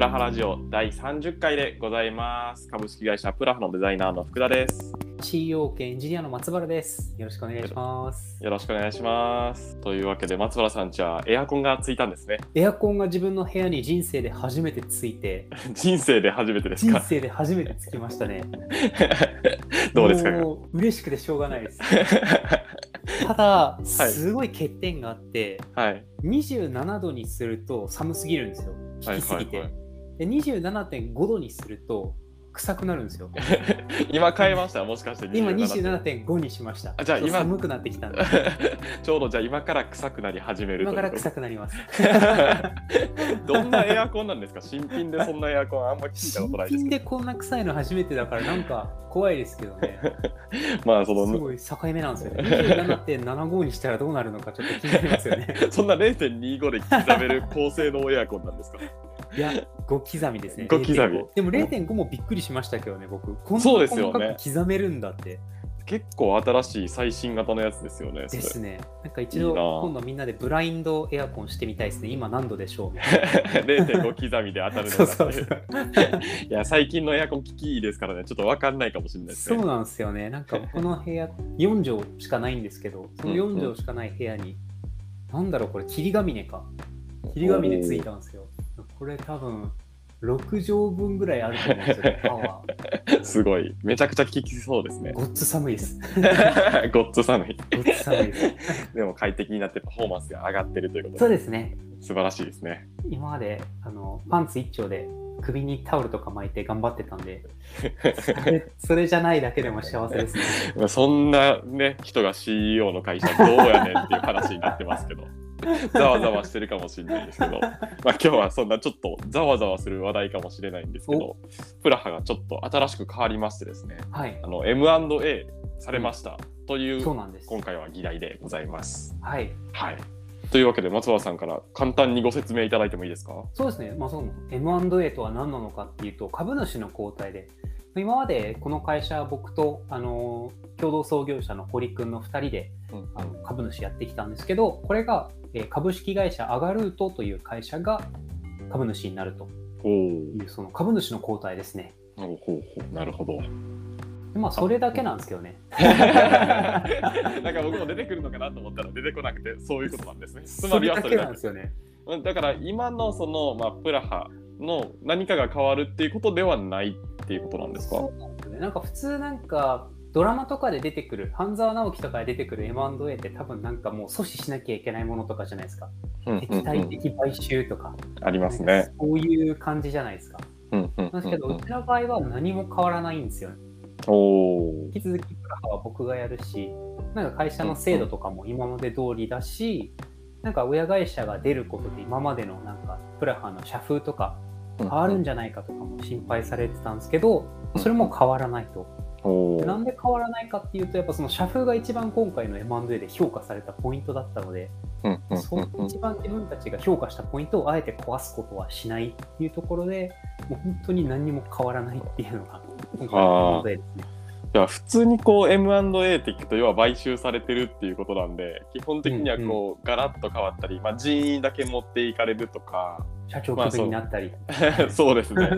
プラハラジオ第30回でございます。株式会社プラハのデザイナーの福田です。CEO 兼エンジニアの松原です。よろしくお願いします。よろしくお願いします。というわけで松原さんじゃあエアコンがついたんですね。エアコンが自分の部屋に人生で初めてついて、人生で初めてです人か生で初めてつきましたね。どうですか？もう嬉しくてしょうがないです。ただ、すごい欠点があって、はい。27度にすると寒すぎるんですよ。はい引きすぎて。はいはいで27.5度にすると臭くなるんですよ。今変えました？もしかして今27 27.5にしました。あじゃあ今寒くなってきたんで、ちょうどじゃあ今から臭くなり始める今から臭くなります。どんなエアコンなんですか？新品でそんなエアコンあんま聞いたことないですけ新品でこんな臭いの初めてだからなんか怖いですけどね。どまあそのすごい境目なんですよね。27.75にしたらどうなるのかちょっと気になりますよね。そんな0.25で刻める高性能エアコンなんですか？いや、5刻みですね。5刻み0.5でも0.5もびっくりしましたけどね、僕。こんなそうですよね細かく刻めるんだって。結構新しい最新型のやつですよね。ですね。なんか一度今度みんなでブラインドエアコンしてみたいですね。今何度でしょうみたい0.5 刻みで当たるな。の そうがそうそう。いや最近のエアコン機器いいですからねちょっと分かんないかもしれないですね。そうなんですよね。なんかこの部屋4畳しかないんですけど、その4畳しかない部屋に、なんだろうこれ、霧ヶ峰か。霧ヶ峰ついたんですよ。これ多分6畳分ぐらいあると思うんですよね、パワー。すごいめちゃくちゃ効きそうですね。ごっつ寒いです。ごっつ寒い。ごっつ寒いです。でも快適になってパフォーマンスが上がってるということそうでですね。素晴らしいですね。今まであのパンツ一丁で首にタオルとか巻いて頑張ってたんで、それ それじゃないだけでも幸せですね。まあそんなね人が CEO の会社どうやねんっていう話になってますけど。ざわざわしてるかもしれないですけど、まあ、今日はそんなちょっとざわざわする話題かもしれないんですけど、プラハがちょっと新しく変わりましてですね、はいあ。の M&A されましたという、そうなんです。今回は議題でございます。はい。はい。というわけで松原さんから簡単にご説明いただいてもいいですか？そうですね、まあ、その M&A とは何なのかっていうと、株主の交代で、今までこの会社、僕とあの共同創業者の堀君の2人でうんあの株主やってきたんですけど、これが、えー株式会社アガルートという会社が株主になるとおいう、その株主の交代ですね。おほうほうなるほど。でまあ、それだけなんですけどね。なんか僕も出てくるのかなと思ったら出てこなくてそういうことなんですね。つまりはそれだけなんで。すよね。うんだから今のその、まあ、プラハの何かが変わるっていうことではないっていうことなんですか？そうなんですよね。なんか普通なんかドラマとかで出てくる半沢直樹とかで出てくる M&A って多分なんかもう阻止しなきゃいけないものとかじゃないですか。うんうん敵対うん的買収とか。ありますね。そういう感じじゃないですか。うんうんですけど、うちの場合は何も変わらないんですよね。引き続きプラハは僕がやるし、なんか会社の制度とかも今まで通りだし、なんか親会社が出ることで今までのなんかプラハの社風とか変わるんじゃないかとかも心配されてたんですけど、それも変わらないと。なんで変わらないかっていうと、やっぱその社風が一番今回の M&A で評価されたポイントだったので、うんうんその一番自分たちが評価したポイントをあえて壊すことはしないっていうところで、もう本当に何にも変わらないっていうのが今回の M&A ですね。いや普通にこう M&A って聞くと要は買収されてるっていうことなんで基本的にはこう、ガラッと変わったり、まあ、人員だけ持っていかれるとか社長クビになったり。そう。ですね、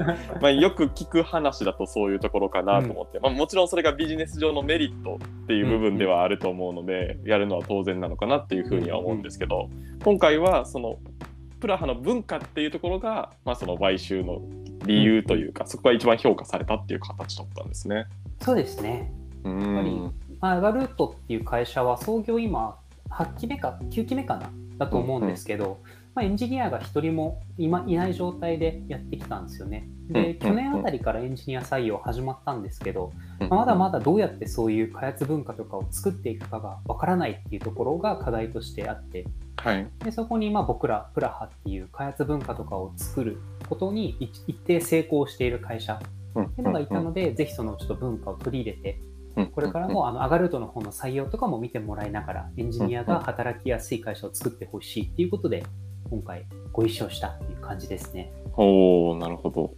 まあ、よく聞く話だとそういうところかなと思って、まあ、もちろんそれがビジネス上のメリットっていう部分ではあると思うので、やるのは当然なのかなっていうふうには思うんですけど、今回はそのプラハの文化っていうところが、まあ、その買収の理由というか、そこが一番評価されたっていう形だったんですね。そうですね。うやっぱりんまあ、アガルートっていう会社は創業今8期目か9期目かなだと思うんですけど、まあ、エンジニアが1人も今いない状態でやってきたんですよね。でうん去年あたりからエンジニア採用始まったんですけど、うんまあまだまだどうやってそういう開発文化とかを作っていくかがわからないっていうところが課題としてあってはい。でそこにまあ僕らプラハっていう開発文化とかを作ることに一一定成功している会社っていうのがいたので、ぜひそのちょっと文化を取り入れてこれからもあのアガルートの方の採用とかも見てもらいながらエンジニアが働きやすい会社を作ってほしいっていうことで今回ご一緒したっていう感じですね。おおなるほど。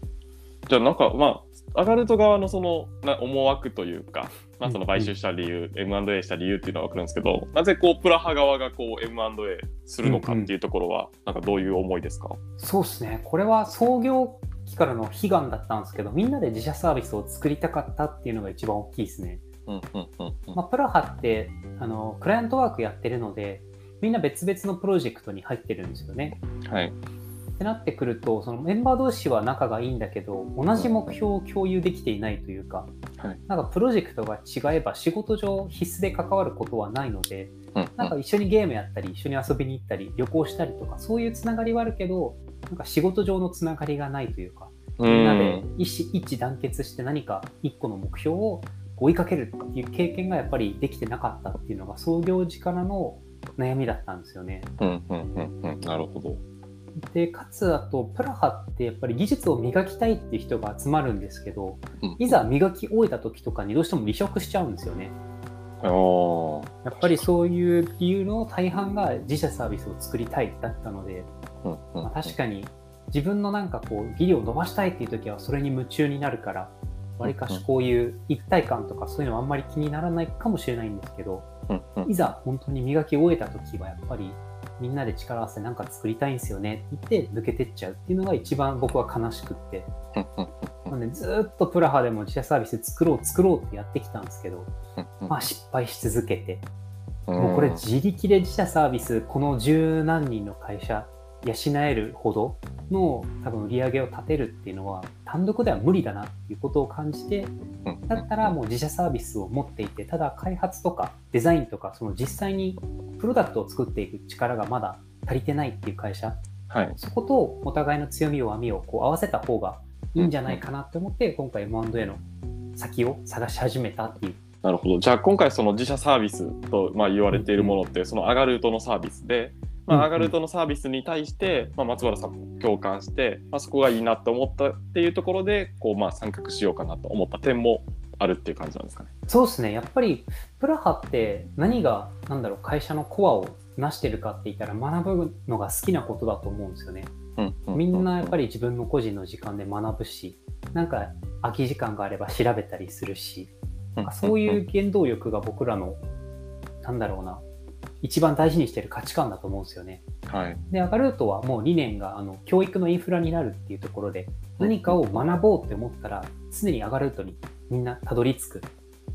じゃあなんかまあアガルト側のそのな思惑というか、まあ、その買収した理由、M&A した理由っていうのは分かるんですけどなぜこうプラハ側がこう M&A するのかっていうところは、なんかどういう思いですか？そうですね。これは創業期からの悲願だったんですけど、みんなで自社サービスを作りたかったっていうのが一番大きいですね。うんうんうんうんまあ、プラハってあのクライアントワークやってるので、みんな別々のプロジェクトに入ってるんですよね。はい。ってなってくると、そのメンバー同士は仲がいいんだけど、同じ目標を共有できていないというか、はいなんかプロジェクトが違えば仕事上必須で関わることはないので、うんなんか一緒にゲームやったり、一緒に遊びに行ったり、旅行したりとか、そういうつながりはあるけど、なんか仕事上のつながりがないというか、うみんなでん一致団結して何か一個の目標を追いかけるっていう経験がやっぱりできてなかったっていうのが創業時からの悩みだったんですよね。うんうんうんうんなるほど。でかつあとプラハってやっぱり技術を磨きたいっていう人が集まるんですけどうんいざ磨き終えた時とかにどうしても離職しちゃうんですよね。やっぱりそういう理由の大半が自社サービスを作りたいだったので、うんうんまあ、確かに自分のなんかこう技量を伸ばしたいっていう時はそれに夢中になるからわりかしこういう一体感とかそういうのはあんまり気にならないかもしれないんですけどいざ本当に磨き終えた時はやっぱりみんなで力合わせてなんか作りたいんですよねって言って抜けてっちゃうっていうのが一番僕は悲しくって。なんでずーっとプラハでも自社サービス作ろう作ろうってやってきたんですけどまあ失敗し続けて。うん。もうこれ自力で自社サービスこの十何人の会社養えるほどの多分売り上げを立てるっていうのは単独では無理だなっていうことを感じてうんだったらもう自社サービスを持っていてただ開発とかデザインとかその実際にプロダクトを作っていく力がまだ足りてないっていう会社はい。そことお互いの強み弱みをこう合わせた方がいいんじゃないかなって思って今回 M&A の先を探し始めたっていうなるほど。じゃあ今回その自社サービスとまあ言われているものってそのアガルートのサービスで、まうんあ、アガルートのサービスに対して、まあ、松原さんも共感して、まあ、そこがいいなと思ったっていうところでこうまあ参画しようかなと思った点もあるっていう感じなんですかね。そうですね、やっぱりプラハって何がなんだろう会社のコアを成してるかって言ったら学ぶのが好きなことだと思うんですよね。みんなやっぱり、り自分の個人の時間で学ぶし、なんか空き時間があれば調べたりするし、なんかそういう原動力が僕らのなんだろうな一番大事にしてる価値観だと思うんですよね。はい。で、アガルートはもう理念があの教育のインフラになるっていうところで、何かを学ぼうって思ったら、常にアガルートにみんなたどり着く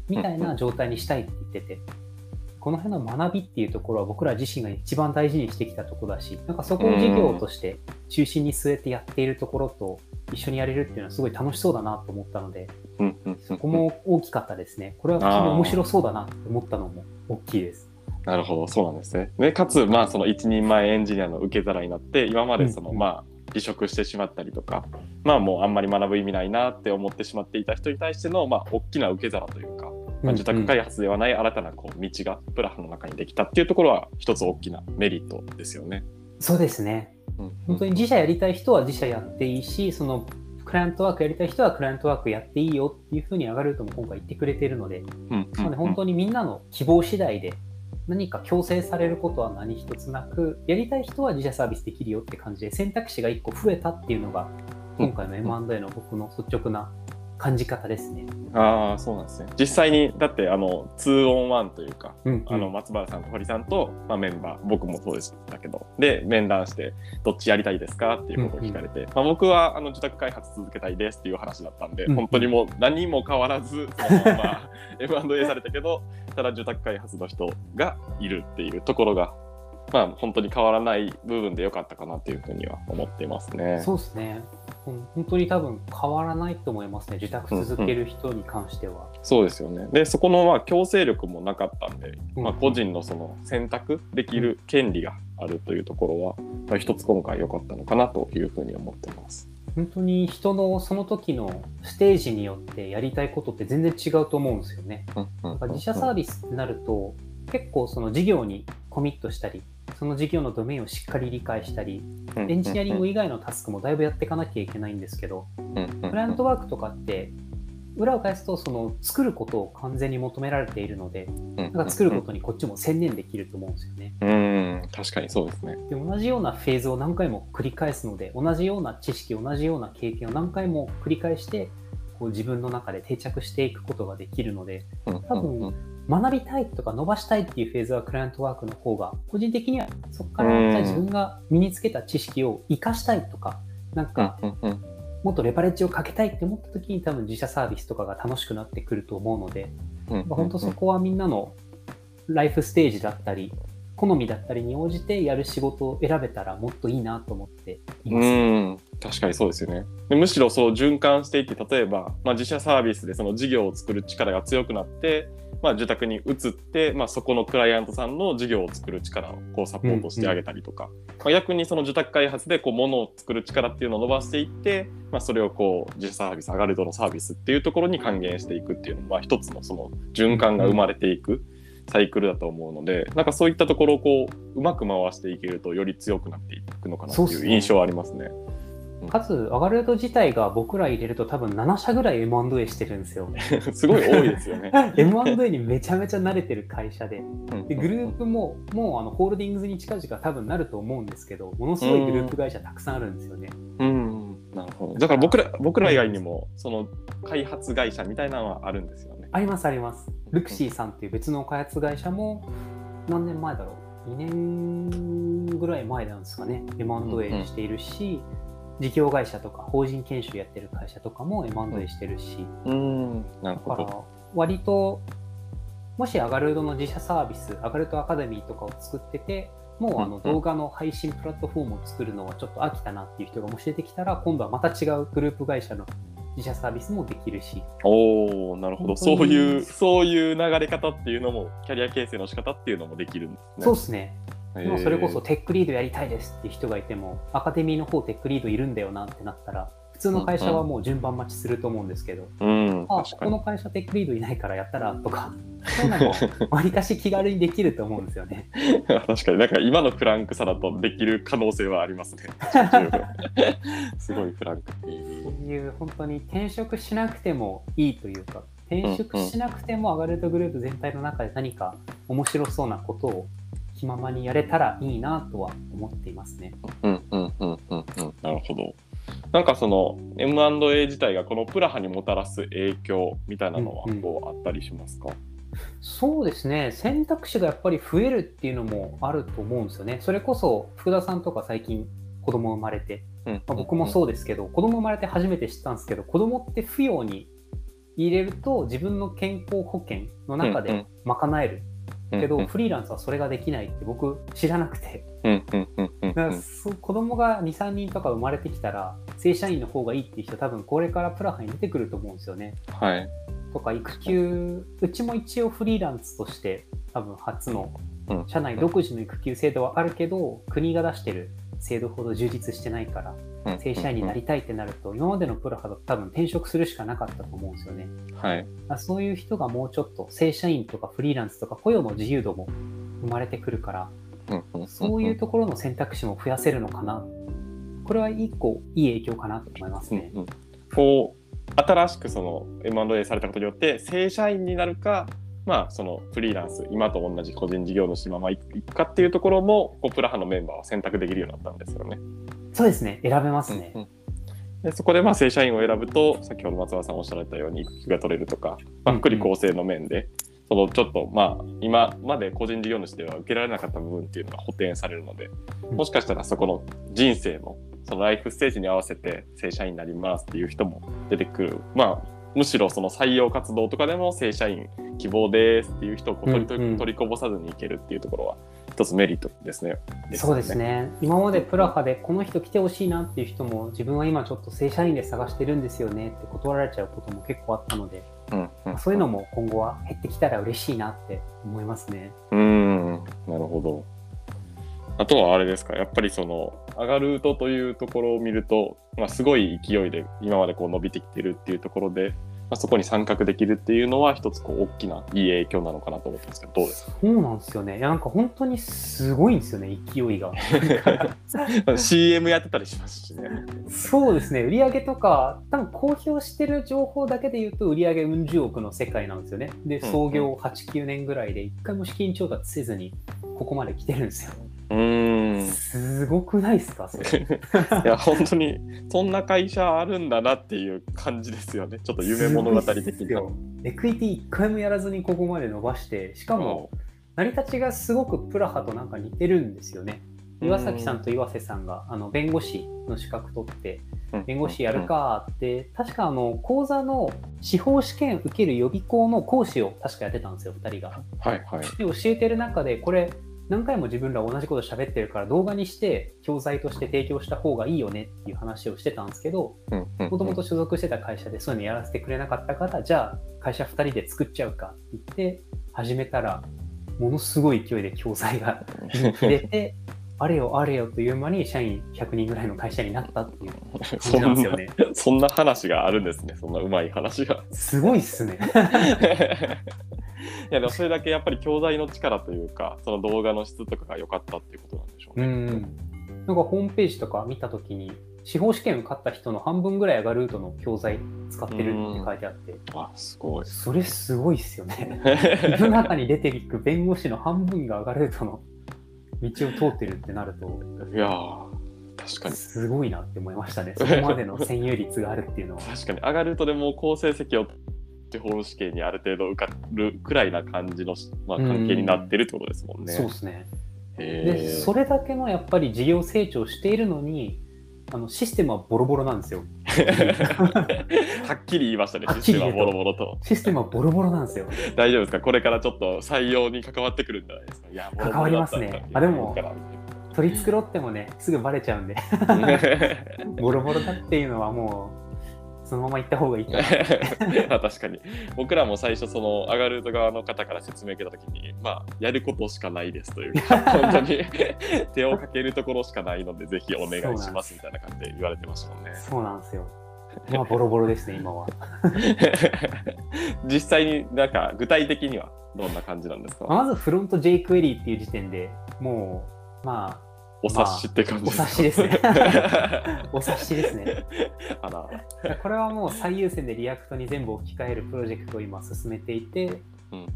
みたいな状態にしたいって言ってて、この辺の学びっていうところは僕ら自身が一番大事にしてきたところだし、なんかそこを事業として中心に据えてやっているところと一緒にやれるっていうのはすごい楽しそうだなと思ったので、そこも大きかったですね。これは普通に面白そうだなって思ったのも大きいです。なるほど、そうなんですね。でかつ、まあ、その一人前エンジニアの受け皿になって、今までその、うんうんまあ、離職してしまったりとか、まあ、もうあんまり学ぶ意味ないなって思ってしまっていた人に対しての、まあ、大きな受け皿というか、まあ、受託開発ではない新たなこう道がプラハの中にできたっていうところは、一つ大きなメリットですよね。そうですね。うん本当に自社やりたい人は自社やっていいし、そのクライアントワークやりたい人はクライアントワークやっていいよっていうふうに上がるとも今回言ってくれているので、うんなので本当にみんなの希望次第で何か強制されることは何一つなく、やりたい人は自社サービスできるよって感じで選択肢が1個増えたっていうのが今回の M&A の僕の率直な感じ方ですね。ああそうなんですね。実際にだってあの 2on1 というか、うんあの松原さんと堀さんと、まあ、メンバー僕もそうでしたけどで面談してどっちやりたいですかっていうことを聞かれて、まあ、僕はあの受託開発続けたいですっていう話だったんで、うん。本当にもう何も変わらずそのまま M&A されたけどただ受託開発の人がいるっていうところがまあ本当に変わらない部分で良かったかなっていうふうには思っていますね。そうですね。うん本当に多分変わらないと思いますね。受託続ける人に関しては。そうですよね。で、そこのまあ強制力もなかったんで、うんまあ、個人のその選択できる権利があるというところは、まあ、一つ今回良かったのかなというふうに思ってます。本当に人のその時のステージによってやりたいことって全然違うと思うんですよね。自社サービスってなると結構その事業にコミットしたりその事業のドメインをしっかり理解したりエンジニアリング以外のタスクもだいぶやっていかなきゃいけないんですけどクライアントワークとかって裏を返すとその作ることを完全に求められているのでななんか作ることにこっちも専念できると思うんですよね。うん、確かにそうですね。で同じようなフェーズを何回も繰り返すので同じような知識同じような経験を何回も繰り返してこう自分の中で定着していくことができるので多分学びたいとか伸ばしたいっていうフェーズはクライアントワークの方が個人的にはそこから自分が身につけた知識を生かしたいとかなんかもっとレバレッジをかけたいって思った時に多分自社サービスとかが楽しくなってくると思うので、うん本当そこはみんなのライフステージだったり好みだったりに応じてやる仕事を選べたらもっといいなと思っています。うん確かにそうですよねでむしろそう循環していって例えば、まあ、自社サービスでその事業を作る力が強くなって、まあ、受託に移って、まあ、そこのクライアントさんの事業を作る力をこうサポートしてあげたりとか、まあ、逆にその受託開発でこう物を作る力っていうのを伸ばしていって、まあ、それをこう自社サービスアガルドのサービスっていうところに還元していくっていうのは一つのその循環が生まれていく。サイクルだと思うのでなんかそういったところをこううまく回していけるとより強くなっていくのかなってそうっすねいう印象はありますね。かつ、アガルド自体が僕ら入れると多分7社ぐらい M&A してるんですよ。すごい多いですよね。M&A にめちゃめちゃ慣れてる会社で、うんでグループももうあのホールディングスに近々多分なると思うんですけど、ものすごいグループ会社たくさんあるんですよね。うん、なるほど。だから僕ら僕ら以外にもその開発会社みたいなのはあるんですよね。ありますあります。ルクシーさんっていう別の開発会社も何年前だろう ?2 年ぐらい前なんですかね。M&A しているし、事業会社とか法人研修やってる会社とかも M&A してるし、うん、なるほど。だから割ともしアガルドの自社サービスアガルドアカデミーとかを作っててもうあの動画の配信プラットフォームを作るのはちょっと飽きたなっていう人がもし出てきたら今度はまた違うグループ会社の自社サービスもできるしおお、なるほど。そういうそういう流れ方っていうのもキャリア形成の仕方っていうのもできるんですね。そうですねへー今それこそテックリードやりたいですっていう人がいてもアカデミーの方テックリードいるんだよなってなったら普通の会社はもう順番待ちすると思うんですけど、うん、あ確かに。ここの会社テックリードいないからやったらとか そういうのもわりかし気軽にできると思うんですよね。確かに、なんか今のフランクさだとできる可能性はありますね。すごいフランク。そういう本当に転職しなくてもいいというか転職しなくてもアガルトグループ全体の中で何か面白そうなことを気ままにやれたらいいなとは思っていますね。うんうんうんうんうん。なるほど。なんかその M&A 自体がこのプラハにもたらす影響みたいなのはうんうんこうあったりしますか、そうですね選択肢がやっぱり増えるっていうのもあると思うんですよね。それこそ福田さんとか最近子供生まれて、うんまあ、僕もそうですけど、子供生まれて初めて知ったんですけど子供って扶養に入れると自分の健康保険の中で賄えるけど、フリーランスはそれができないって僕知らなくて。だからそ子供が23人とか生まれてきたら正社員の方がいいっていう人多分これからプラハに出てくると思うんですよね。はい。とか育休うちも一応フリーランスとして多分初のうん社内独自の育休制度はあるけど国が出してる制度ほど充実してないから。うん正社員になりたいってなると今までのプラハだと多分転職するしかなかったと思うんですよね。はい。あそういう人がもうちょっと正社員とかフリーランスとか雇用の自由度も生まれてくるからうんうんんんそういうところの選択肢も増やせるのかなこれは一個いい影響かなと思いますね。うんうんこう新しくその M&A されたことによって正社員になるか、まあ、そのフリーランス今と同じ個人事業主まま行くかっていうところもこうプラハのメンバーは選択できるようになったんですよね。そうですね。選べますね。うんうん。でそこでまあ正社員を選ぶと先ほど松原さんおっしゃられたように育休が取れるとか、まあ、福利厚生の面で、そのちょっとまあ今まで個人事業主では受けられなかった部分っていうのが補填されるのでうん。もしかしたらそこの人生のそのライフステージに合わせて正社員になりますっていう人も出てくる。まあむしろその採用活動とかでも正社員希望ですっていう人をこう取り,、うんうん取りこぼさずにいけるっていうところは一つメリットですね。そうです。ね今までプラハでこの人来てほしいなっていう人も自分は今ちょっと正社員で探してるんですよねって断られちゃうことも結構あったので、うんうん、そういうのも今後は減ってきたら嬉しいなって思いますね。うーん、なるほど。あとはあれですか、やっぱりその、アガルートというところを見ると、まあ、すごい勢いで今までこう伸びてきてるっていうところで、まあ、そこに参画できるっていうのは一つこう大きないい影響なのかなと思ってますけど、どうですか？そうなんですよね。いやなんか本当にすごいんですよね、勢いが。CM やってたりしますしね。そうですね、売上とか、多分公表してる情報だけで言うと、売上うん十億の世界なんですよね。で、うん創業8、9年ぐらいで、一回も資金調達せずに、ここまで来てるんですよ。うーん。すごくないですか、それ。いや、本当に、そんな会社あるんだなっていう感じですよね。ちょっと夢物語的な。すごいっすよエクイティ一回もやらずにここまで伸ばして、しかも、成り立ちがすごくプラハとなんか似てるんですよね。岩崎さんと岩瀬さんがあの弁護士の資格取って弁護士やるかって、確かあの講座の司法試験受ける予備校の講師を確かやってたんですよ、2人が。はいはい。で教えてる中で、これ、何回も自分ら同じこと喋ってるから動画にして教材として提供した方がいいよねっていう話をしてたんですけどもともと所属してた会社でそういうのやらせてくれなかったからじゃあ会社2人で作っちゃうかって言って始めたらものすごい勢いで教材が出 てあれよあれよという間に社員100人ぐらいの会社になったっていう感じなんですよね。そんな話があるんですね、そんなうまい話が。すごいっすね。いやでもそれだけやっぱり教材の力というか、その動画の質とかが良かったっていうことなんでしょううね。ん。なんかホームページとか見たときに、司法試験受かった人の半分ぐらいがルートの教材使ってるって書いてあって、あ、すごい。それすごいっすよね。世の中に出ていく弁護士の半分がアガルートの道を通ってるってなると、いやー、確かに。すごいなって思いましたね。そこまでの占有率があるっていうのは。確かに上がるとでも好成績を司法試験にある程度受かるくらいな感じの、まあ、関係になってるってことですもんね。そうですね。へで、ーそれだけのやっぱり事業成長しているのに、あのシステムはボロボロなんですよ。はっきり言いましたね、システムはボロボロと。システムはボロボロなんですよ。大丈夫ですか？これからちょっと採用に関わってくるんじゃないですか？いや、ボロボロ関わりますね。あでも取り繕ってもね、すぐバレちゃうんで、ボロボロだっていうのはもう、そのまま行った方がいいか 確かに。僕らも最初そのアガルート側の方から説明を受けた時にまあやることしかないですというか本当に 手をかけるところしかないのでぜひお願いしますみたいな感じで言われてましたもんね。そうなんですよ。まあ、ボロボロですね、今は。実際になんか具体的にはどんな感じなんですか？まずフロント jQuery っていう時点でもう、まお察しって感じお察しですね。あ、お察しですね。あら。これはもう最優先で React に全部置き換えるプロジェクトを今進めていて、うん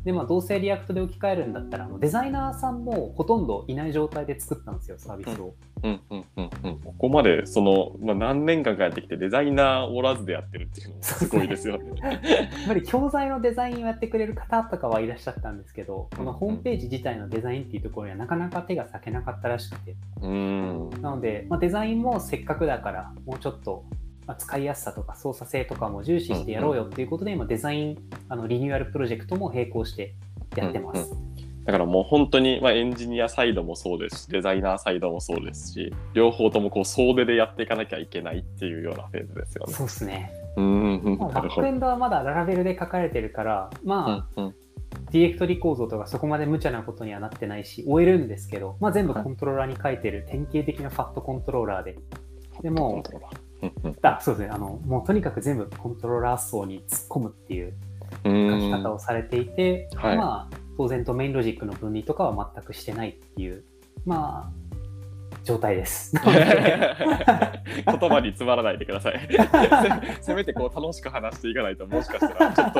で、まあ、どうせ React で置き換えるんだったら、あのデザイナーさんもほとんどいない状態で作ったんですよ、サービスを。うんうんうんうんここまでその、まあ、何年間かやってきてデザイナーおらずでやってるっていうのもすごいですよね。やっぱり教材のデザインをやってくれる方とかはいらっしゃったんですけど、このホームページ自体のデザインっていうところにはなかなか手が割けなかったらしくて、うんなので、まあ、デザインもせっかくだから、もうちょっと、まあ、使いやすさとか操作性とかも重視してやろうよっていうことで、今デザインあのリニューアルプロジェクトも並行してやってます。だからもう本当に、まあ、エンジニアサイドもそうですしデザイナーサイドもそうですし両方ともこう総出でやっていかなきゃいけないっていうようなフェーズですよね。そうですね。うバックエ。ンドはまだララベルで書かれてるから、まあ、うんうんディレクトリ構造とかそこまで無茶なことにはなってないし、終えるんですけど、まあ、全部コントローラーに書いてる典型的なファットコントローラーで、でもあそうですねあの、もうとにかく全部コントローラー層に突っ込むっていうう書んき方をされていて、はいまあ、当然ドメインロジックの分離とかは全くしてないっていう、まあ、状態です。言葉に詰まらないでください。せ せめてこう楽しく話していかないともしかしたらちょっと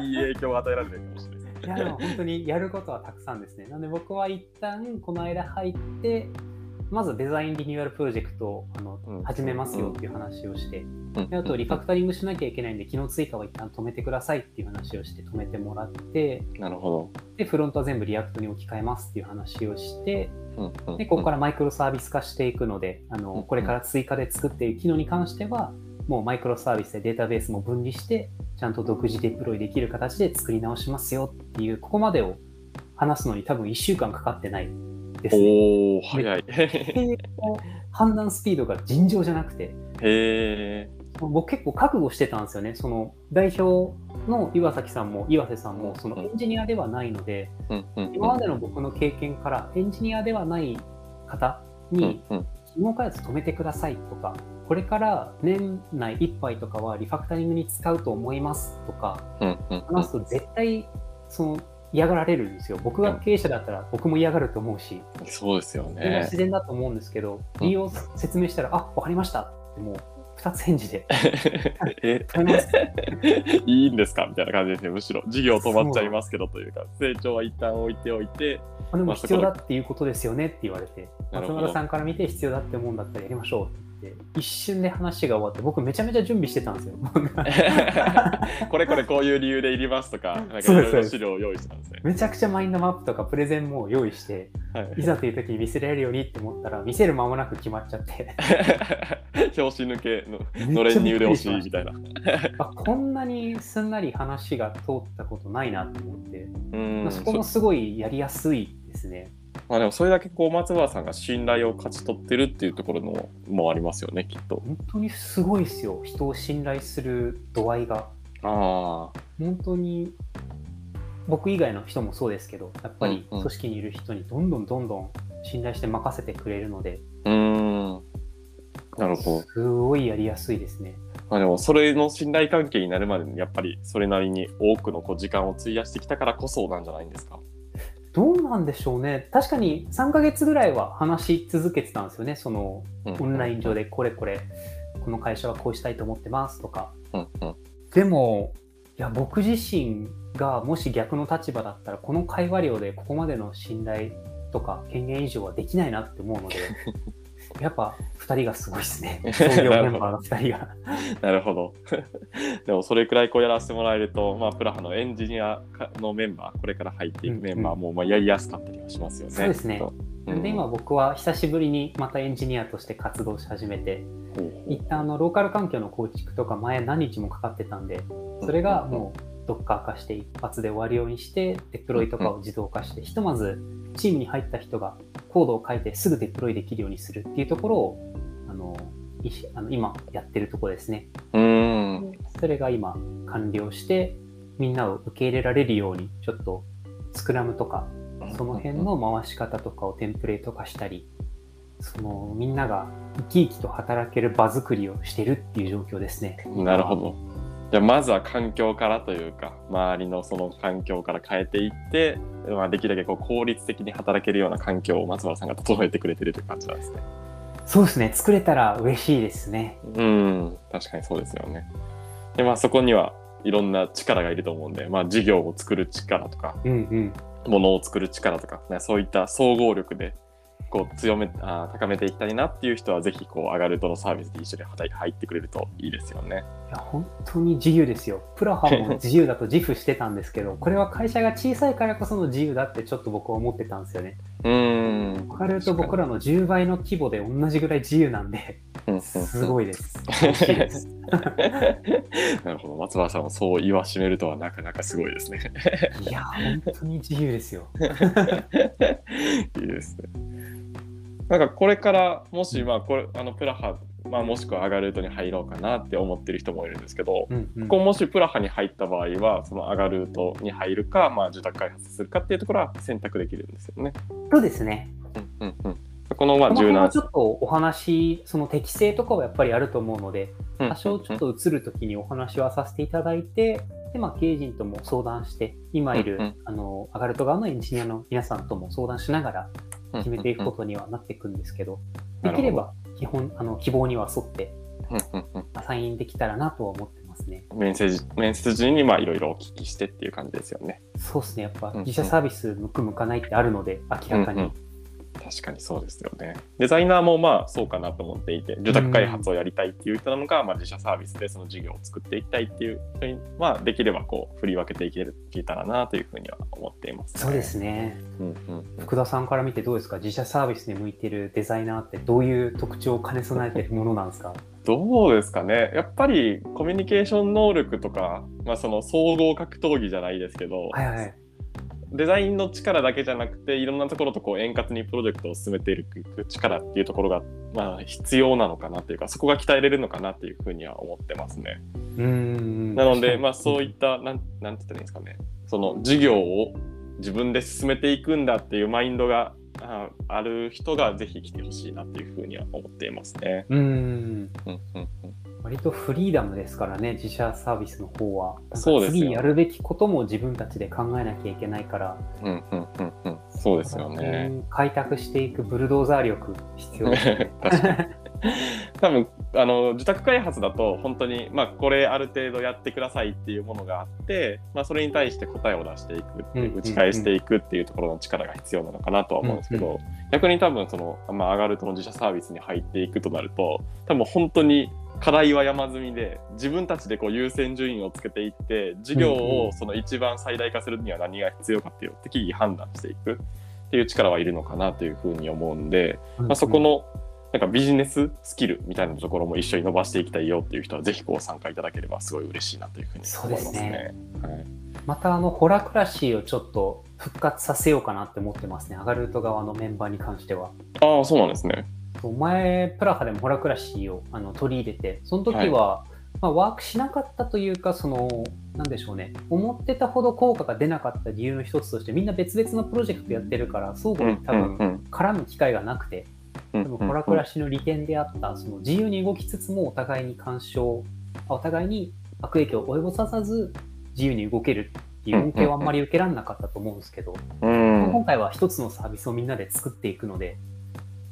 いい影響を与えられないかもしれないですいやでも本当にやることはたくさんですね。なので僕は一旦この間入って、まずデザインリニューアルプロジェクトをあのうん。始めますよっていう話をして、うん。であとリファクタリングしなきゃいけないんで、機能追加は一旦止めてくださいっていう話をして止めてもらって、なるほで、フロントは全部 React に置き換えますっていう話をして、ど。うんうん。で、ここからマイクロサービス化していくので、あうんのこれから追加で作っている機能に関しては、もうマイクロサービスでデータベースも分離して、ちゃんと独自デプロイできる形で作り直しますよっていう、ここまでを話すのに多分1週間かかってないですね。おお早い。判断スピードが尋常じゃなくて、へえ。僕結構覚悟してたんですよね。その代表の岩崎さんも岩瀬さんもそのエンジニアではないので、うんうん今までの僕の経験からエンジニアではない方に、機能開発止めてくださいとか、これから年内いっぱいとかはリファクタリングに使うと思いますとか話すと絶対その嫌がられるんですよ。僕が経営者だったら僕も嫌がると思うし、そうですよね。自。然だと思うんですけど、理由を説明したら、あ、わかりました。ってもう2つ返事で。え？いいんですか？みたいな感じですね。むしろ授業止まっちゃいますけどというか、成長は一旦置いておいて、あでもまあ必要だっていうことですよねって言われて、松村さんから見て必要だって思うんだったらやりましょうって一瞬で話が終わって僕めちゃめちゃ準備してたんですよ。これこれこういう理由でいりますとか、なんかいろいろ資料を用意したんですね。めちゃくちゃマインドマップとかプレゼンも用意して、はいいざという時に見せられるようにって思ったら見せる間もなく決まっちゃって 表紙抜けののれんに腕押しみたいな。あこんなにすんなり話が通ったことないなと思って、そこもすごいやりやすいですね。まあでもそれだけこう松原さんが信頼を勝ち取ってるっていうところのもありますよねきっと。本当にすごいですよ人を信頼する度合いが。ああ本当に僕以外の人もそうですけどやっぱり組織にいる人にどんどんどんどん信頼して任せてくれるのでうーんなるほど。すごいやりやすいですね。まあでもそれの信頼関係になるまでにやっぱりそれなりに多くのこう時間を費やしてきたからこそなんじゃないんですか？どうなんでしょうね。確かに3ヶ月ぐらいは話し続けてたんですよね。そのうん。オンライン上でこれこれこの会社はこうしたいと思ってますとか。うんうん。でもいや僕自身がもし逆の立場だったらこの会話量でここまでの信頼とか権限以上はできないなって思うので やっぱ2人がすごいですね 創業メンバーの2人が。なるほど。でもそれくらいこうやらせてもらえると、まあ、プラハのエンジニアのメンバー、これから入っていくメンバーもまあやりやすかったりはしますよね。そうですねきっと。なんで今僕は久しぶりにまたエンジニアとして活動し始めて一旦あのローカル環境の構築とか前何日もかかってたんでそれがもうドッカー化して一発で終わるようにしてデプロイとかを自動化してひとまずチームに入った人がコードを書いてすぐデプロイできるようにするっていうところをあのあの今やってるところですね。うーん。それが今完了してみんなを受け入れられるようにちょっとスクラムとかその辺の回し方とかをテンプレート化したりそのみんなが生き生きと働ける場作りをしてるっていう状況ですね。なるほど。じゃあまずは環境からというか周りのその環境から変えていって、まあ、できるだけこう効率的に働けるような環境を松原さんが整えてくれてるという感じなんですね。そうですね。作れたら嬉しいですね。うん確かにそうですよね。でまあそこにはいろんな力がいると思うんで、まあ、事業を作る力とかうんうん。ものを作る力とか、ね、そういった総合力でこう強めあー高めていきたいなっていう人はぜひこうアガルトのサービスで一緒に働い入ってくれるといいですよね。いや、本当に自由ですよ。プラハも自由だと自負してたんですけど、これは会社が小さいからこその自由だってちょっと僕は思ってたんですよね。うーん。わかると僕らの10倍の規模で同じぐらい自由なんで、すい。ごいです。です。なるほど松原さん。もそう言わしめるとはなかなかすごいですね。いや、本当に自由ですよ。いいですね。なんかこれからもしまあこれあのプラハ、まあ、もしくはアガルートに入ろうかなって思ってる人もいるんですけど、うんうん。ここもしプラハに入った場合はそのアガルートに入るか、まあ、受託開発するかっていうところは選択できるんですよね。そうですね。うんうんうん、このまあ柔軟。ちょっとお話、その適性とかはやっぱりあると思うので、うん多少ちょっと移るときにお話はさせていただいて、で、まあ、経営陣とも相談して、今いる、うんうん。あの、アガルト側のエンジニアの皆さんとも相談しながら決めていくことにはなっていくんですけど、うんできれば基本、あの、希望には沿ってアサインできたらなとは思ってますね。面接面接時にまあいろいろお聞きしてっていう感じですよね。そうですね。やっぱ自社サービス向く向かないってあるので、明らかに。うんうん確かにそうですよね。デザイナーもまあそうかなと思っていて、受託開発をやりたいっていう人なのか、まあ、自社サービスでその事業を作っていきたいっていう人に、まあ、できればこう振り分けていけるいけたらなというふうには思っています、そうですね。うんうんうん福田さんから見てどうですか？自社サービスに向いてるデザイナーってどういう特徴を兼ね備えてるものなんですか？どうですかねやっぱりコミュニケーション能力とか、まあ、その総合格闘技じゃないですけど、はいはい。デザインの力だけじゃなくていろんなところとこう円滑にプロジェクトを進めていく力っていうところが、まあ、必要なのかなっていうかそこが鍛えれるのかなっていうふうには思ってますね。うーん。なので、まあ、そういったなんなんて言ったらいいんですかねその事業を自分で進めていくんだっていうマインドがあある人がぜひ来てほしいなっていうふうには思っていますね。うーん。うんうんうん割とフリーダムですからね、自社サービスの方は。そうですよ次やるべきことも自分たちで考えなきゃいけないから、うんうんうんうんそうですよね。開拓していくブルドーザー力必要ですね。確かに多分あの受託開発だと本当にまあこれある程度やってくださいっていうものがあって、まあ、それに対して答えを出していくっていう打ち返していくっていうところの力が必要なのかなとは思うんですけど、逆に多分その、まあ、アガルトの自社サービスに入っていくとなると多分本当に課題は山積みで自分たちでこう優先順位をつけていって事業をその一番最大化するには何が必要かっていう適宜判断していくっていう力はいるのかなというふうに思うんで、まあ、そこのなんかビジネススキルみたいなところも一緒に伸ばしていきたいよっていう人はぜひこう参加いただければすごい嬉しいなというふうに思いますね。すねはい、またあのホラクラシーをちょっと復活させようかなって思ってますねアガルート側のメンバーに関しては。ああそうなんですね。前プラハでもホラクラシーをあの取り入れてその時は、はい、まあ、ワークしなかったというかそのなんでしょうね思ってたほど効果が出なかった理由の一つとしてみんな別々のプロジェクトやってるから相互に多分絡む機会がなくて、でもホラクラシの利点であったその自由に動きつつもお互いに干渉お互いに悪影響を及ぼさず自由に動けるっていう恩恵はあんまり受けられなかったと思うんですけど、今回は一つのサービスをみんなで作っていくので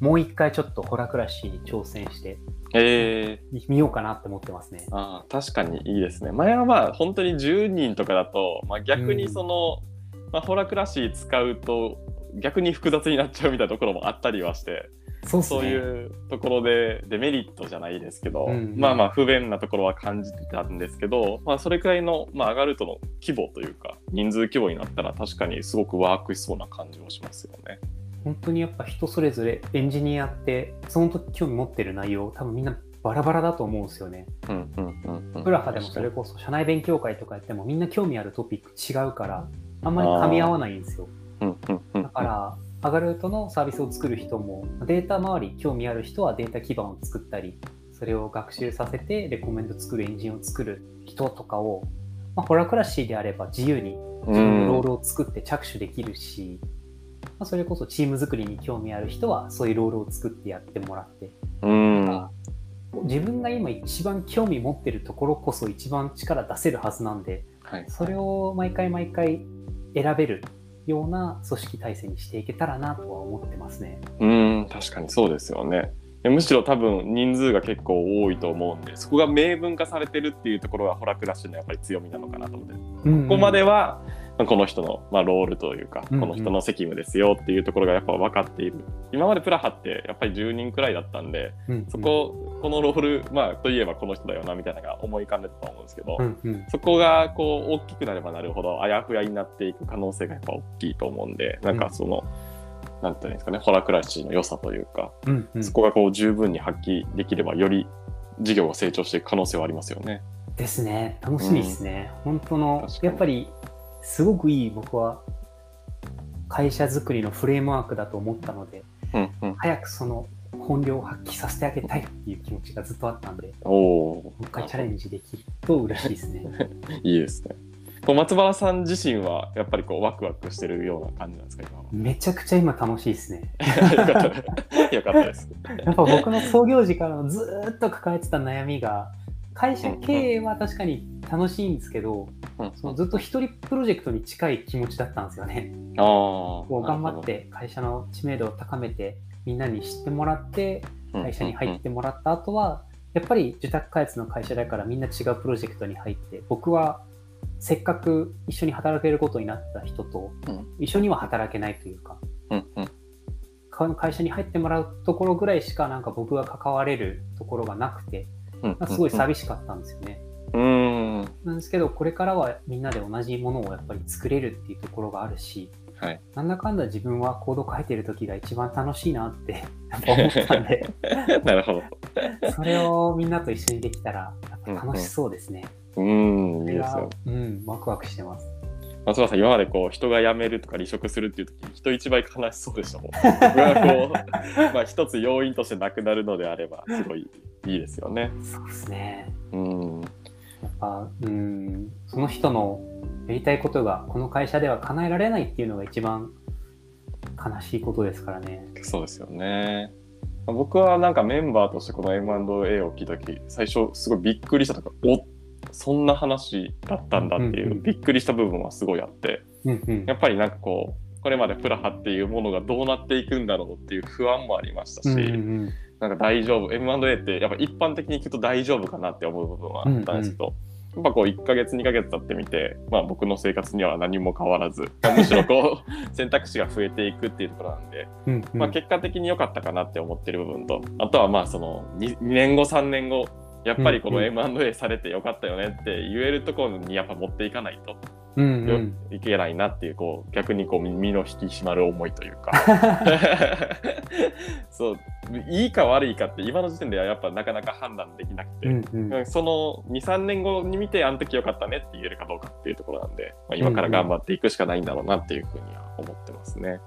もう一回ちょっとホラクラシーに挑戦してえー、見ようかなって思ってますね。あ確かにいいですね。前はまあ本当に10人とかだと、まあ、逆にその、うん、まあ、ホラクラシー使うと逆に複雑になっちゃうみたいなところもあったりはして。そう、ね,、いうところでデメリットじゃないですけど、うんうん、まあまあ不便なところは感じてたんですけど、まあ、それくらいの、まあ、上がるとの規模というか人数規模になったら確かにすごくワークしそうな感じもしますよね。本当にやっぱ人それぞれエンジニアってその時興味持ってる内容多分みんなバラバラだと思うんですよね。プラハでもそれこそ社内勉強会とかやってもみんな興味あるトピック違うからあんまり噛み合わないんですよ。だからアガルートのサービスを作る人もデータ周り興味ある人はデータ基盤を作ったりそれを学習させてレコメンド作るエンジンを作る人とかを、まあ、ホラクラシーであれば自由に自分のロールを作って着手できるし、まあ、それこそチーム作りに興味ある人はそういうロールを作ってやってもらって、うん、自分が今一番興味持ってるところこそ一番力出せるはずなんで、はい、それを毎回毎回選べるような組織体制にしていけたらなとは思ってますね。うん確かにそうですよね。むしろ多分人数が結構多いと思うんでそこが明文化されてるっていうところがホラクラッシュのやっぱり強みなのかなと思って、うんうん、ここまではこの人の、まあ、ロールというか、この人の責務ですよっていうところがやっぱ分かっている。今までプラハってやっぱり10人くらいだったんで、うんうん、そこ、このロール、まあ、といえばこの人だよなみたいなのが思い浮かんでたと思うんですけど、うんうん、そこがこう大きくなればなるほどあやふやになっていく可能性がやっぱ大きいと思うんで、なんかその、うん、なんていうんですかね、ホラクラシーの良さというか、うんうん、そこがこう十分に発揮できれば、より事業が成長していく可能性はありますよね。ですね。楽しみですね。うん、本当の、やっぱりすごくいい僕は会社づくりのフレームワークだと思ったので、うんうん、早くその本領を発揮させてあげたいっていう気持ちがずっとあったんで、もう一回チャレンジできると嬉しいですね。いいですね。こう松原さん自身はやっぱりこうワクワクしてるような感じなんですか今めちゃくちゃ今楽しいですね。よかったです。やっぱ僕の創業時からずっと抱えてた悩みが会社経営は確かに楽しいんですけど、うん、そのずっと一人プロジェクトに近い気持ちだったんですよね。あこう頑張って会社の知名度を高めてみんなに知ってもらって会社に入ってもらった後は、やっぱり受託開発の会社だからみんな違うプロジェクトに入って僕はせっかく一緒に働けることになった人と一緒には働けないというか、うんうん、会社に入ってもらうところぐらいしかなんか僕が関われるところがなくて、すごい寂しかったんですよね。うん。なんですけどこれからはみんなで同じものをやっぱり作れるっていうところがあるし、はい、なんだかんだ自分はコード書いてる時が一番楽しいなって 思ったんで なるほどそれをみんなと一緒にできたら楽しそうですね。うん、うん、いいですよ。うん、ワクワクしてます。松原さん、今までこう人が辞めるとか離職するっていう時に人一倍悲しそうでしたもん。僕はこう、まあ一つ要因としてなくなるのであれば、すごいいいですよね。そうですね。うん。やっぱ、うん、その人のやりたいことがこの会社では叶えられないっていうのが一番悲しいことですからね。そうですよね。僕はなんかメンバーとしてこの M&A を聞いた時最初すごいびっくりしたとかおそんな話だったんだっていう、びっくりした部分はすごいあって、やっぱりなんかこうこれまでプラハっていうものがどうなっていくんだろうっていう不安もありましたし、なんか大丈夫。M&A ってやっぱ一般的に聞くと大丈夫かなって思う部分はあったん。ですけど、やっぱこう1ヶ月2ヶ月経ってみて、まあ、僕の生活には何も変わらず、まあむしろこう 選択肢が増えていくっていうところなんで、うんうん。まあ、結果的に良かったかなって思ってる部分とあとはまあその 2, 2年後3年後やっぱりこのうん M&A されてよかったよねって言えるところにやっぱ持っていかないとうんうよん。いけないなっていうこう逆にこう身の引き締まる思いというか。そういいか悪いかって今の時点ではやっぱなかなか判断できなくて、うんうん。その23年後に見てあの時よかったねって言えるかどうかっていうところなんで、まあ、今から頑張っていくしかないんだろうなっていうふうには思ってますね。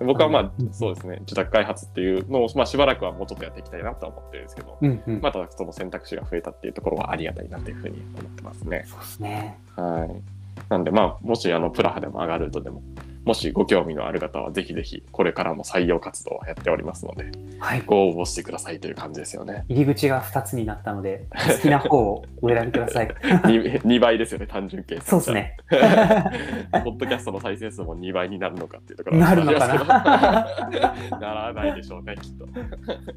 僕はまあうんそうですね受託開発っていうのを、まあ、しばらくはもうちょっとやっていきたいなとは思ってるんですけど、うんうんまたその選択肢が増えたっていうところはありがたいなというふうに思ってますね。そうですね。はい。なんで、まあ、もし、あの、プラハでも上がるとでも、もしご興味のある方は、ぜひぜひ、これからも採用活動をやっておりますので、はい。ご応募してくださいという感じですよね。入り口が2つになったので、好きな方をお選びください。2, 2倍ですよね、単純計算。そうです。ね。ポッドキャストの再生数も2倍になるのかっていうところはなるのかな？ならないでしょうね、きっと。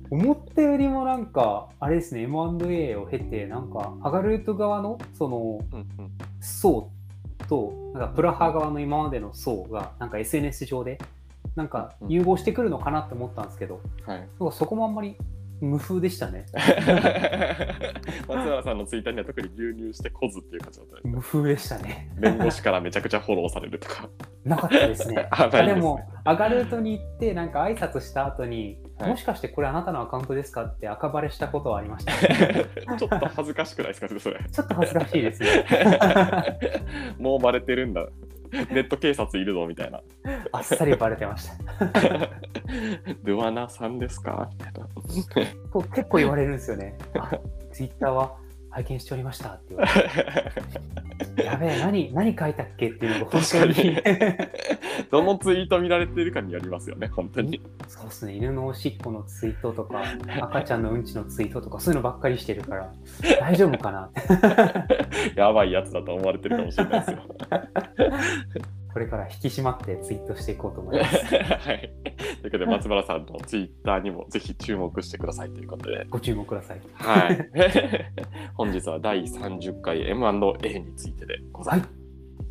思ったよりもなんか、あれですね、M&A を経て、なんか、アガルート側の、その、うんうん層と、なんかプラハ側の今までの層が、なんか SNS 上で、なんか融合してくるのかなって思ったんですけど、はい。そこもあんまり無風でしたね。松原さんのツイッターには特に流入してこずっていう感じだったね。無風でしたね。弁護士からめちゃくちゃフォローされるとか。なかったですね。ですねでも、アガルートに行って、なんか挨拶した後に、はいもしかしてこれあなたのアカウントですかって赤バレしたことはありました。ちょっと恥ずかしくないですか、それ。ちょっと恥ずかしいですね。もうバレてるんだ。ネット警察いるぞみたいな。あっさりバレてました。ドゥアナさんですか？みたいな。と結構言われるんですよね。あ、ツイッターは？拝見しておりましたって言われて。やべえ、何、何書いたっけっていうのが本当に。どのツイート見られてるかによりますよね、本当に。そうですね、犬のおしっこのツイートとか、赤ちゃんのうんちのツイートとか、そういうのばっかりしてるから、大丈夫かなって。やばいやつだと思われてるかもしれないですよ。これから引き締まってツイートしていこうと思います。はい。ということで、松原さんのツイッターにもぜひ注目してくださいということで。ご注目ください。はい。本日は第30回 M&A についてでございます。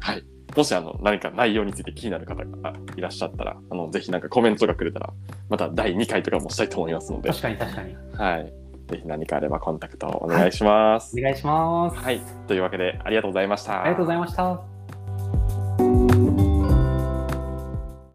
はい。もしあの何か内容について気になる方がいらっしゃったら、あのぜひなんかコメントがくれたら、また第2回とかもしたいと思いますので、確かに確かに。はい。ぜひ何かあればコンタクトをお願いします。お願いします。はい。というわけで、ありがとうございました。ありがとうございました。